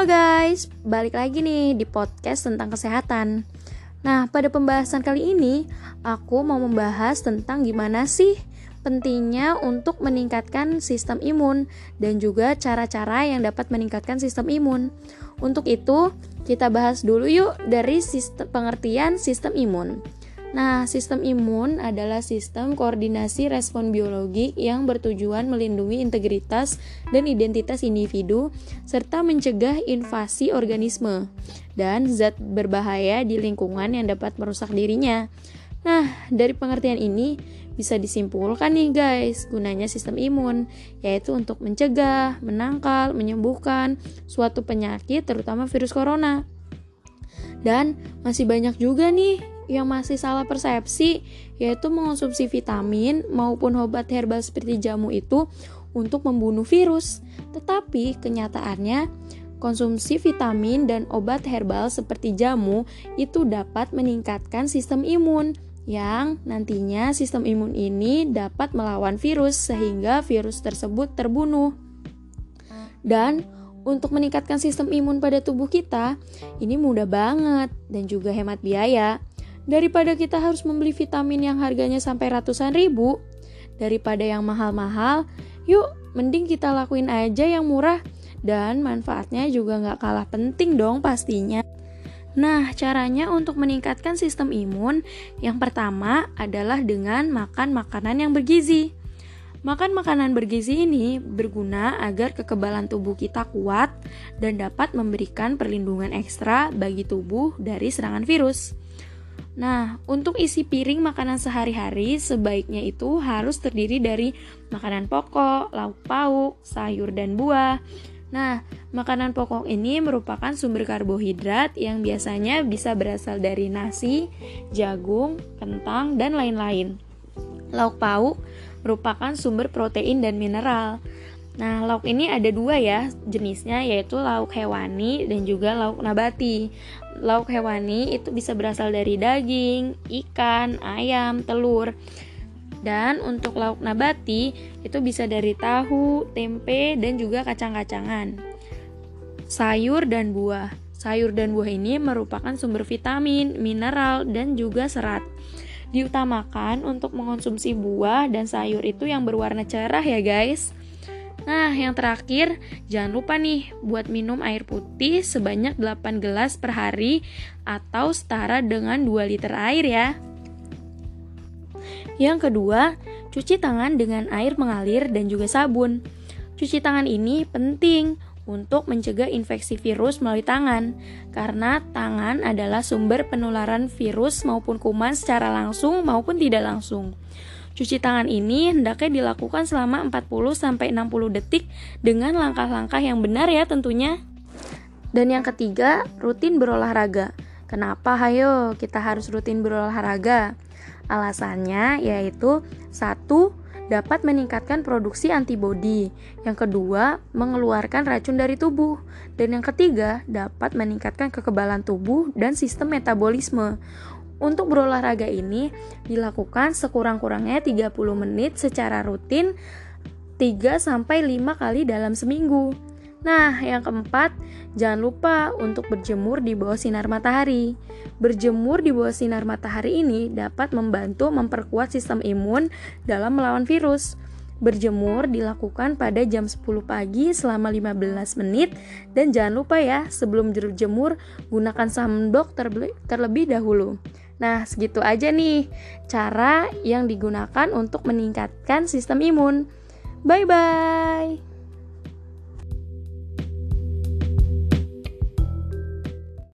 Halo guys, balik lagi nih di podcast tentang kesehatan. Nah, pada pembahasan kali ini, aku mau membahas tentang gimana sih pentingnya untuk meningkatkan sistem imun dan juga cara-cara yang dapat meningkatkan sistem imun. Untuk itu, kita bahas dulu yuk dari sistem, pengertian sistem imun. Nah, sistem imun adalah sistem koordinasi respon biologi yang bertujuan melindungi integritas dan identitas individu serta mencegah invasi organisme dan zat berbahaya di lingkungan yang dapat merusak dirinya. Nah, dari pengertian ini bisa disimpulkan nih guys, gunanya sistem imun yaitu untuk mencegah, menangkal, menyembuhkan suatu penyakit terutama virus corona. Dan masih banyak juga nih yang masih salah persepsi yaitu mengonsumsi vitamin maupun obat herbal seperti jamu itu untuk membunuh virus. Tetapi kenyataannya konsumsi vitamin dan obat herbal seperti jamu itu dapat meningkatkan sistem imun yang nantinya sistem imun ini dapat melawan virus sehingga virus tersebut terbunuh. Dan untuk meningkatkan sistem imun pada tubuh kita, ini mudah banget dan juga hemat biaya. Daripada kita harus membeli vitamin yang harganya sampai ratusan ribu, daripada yang mahal-mahal, yuk mending kita lakuin aja yang murah dan manfaatnya juga nggak kalah penting dong pastinya. Nah, caranya untuk meningkatkan sistem imun yang pertama adalah dengan makan makanan yang bergizi. Makan makanan bergizi ini berguna agar kekebalan tubuh kita kuat dan dapat memberikan perlindungan ekstra bagi tubuh dari serangan virus. Nah, untuk isi piring makanan sehari-hari sebaiknya itu harus terdiri dari makanan pokok, lauk pauk, sayur dan buah. Nah, makanan pokok ini merupakan sumber karbohidrat yang biasanya bisa berasal dari nasi, jagung, kentang, dan lain-lain. Lauk pauk merupakan sumber protein dan mineral. Nah, lauk ini ada dua ya jenisnya, yaitu lauk hewani dan juga lauk nabati. Lauk hewani itu bisa berasal dari daging, ikan, ayam, telur. Dan untuk lauk nabati itu bisa dari tahu, tempe, dan juga kacang-kacangan. Sayur dan buah. Sayur dan buah ini merupakan sumber vitamin, mineral, dan juga serat. Diutamakan untuk mengonsumsi buah dan sayur itu yang berwarna cerah ya guys. Nah, yang terakhir, jangan lupa nih buat minum air putih sebanyak 8 gelas per hari atau setara dengan 2 liter air ya. Yang kedua, cuci tangan dengan air mengalir dan juga sabun. Cuci tangan ini penting untuk mencegah infeksi virus melalui tangan, karena tangan adalah sumber penularan virus maupun kuman secara langsung maupun tidak langsung. Cuci tangan ini hendaknya dilakukan selama 40-60 detik dengan langkah-langkah yang benar ya tentunya. Dan yang ketiga, rutin berolahraga. Kenapa hayo kita harus rutin berolahraga? Alasannya yaitu satu dapat meningkatkan produksi antibodi. Yang kedua, mengeluarkan racun dari tubuh. Dan yang ketiga, dapat meningkatkan kekebalan tubuh dan sistem metabolisme. Untuk berolahraga ini dilakukan sekurang-kurangnya 30 menit secara rutin 3 sampai 5 kali dalam seminggu. Nah, yang keempat, jangan lupa untuk berjemur di bawah sinar matahari. Berjemur di bawah sinar matahari ini dapat membantu memperkuat sistem imun dalam melawan virus. Berjemur dilakukan pada jam 10 pagi selama 15 menit dan jangan lupa ya, sebelum berjemur gunakan sunblock terlebih dahulu. Nah, segitu aja nih cara yang digunakan untuk meningkatkan sistem imun. Bye bye.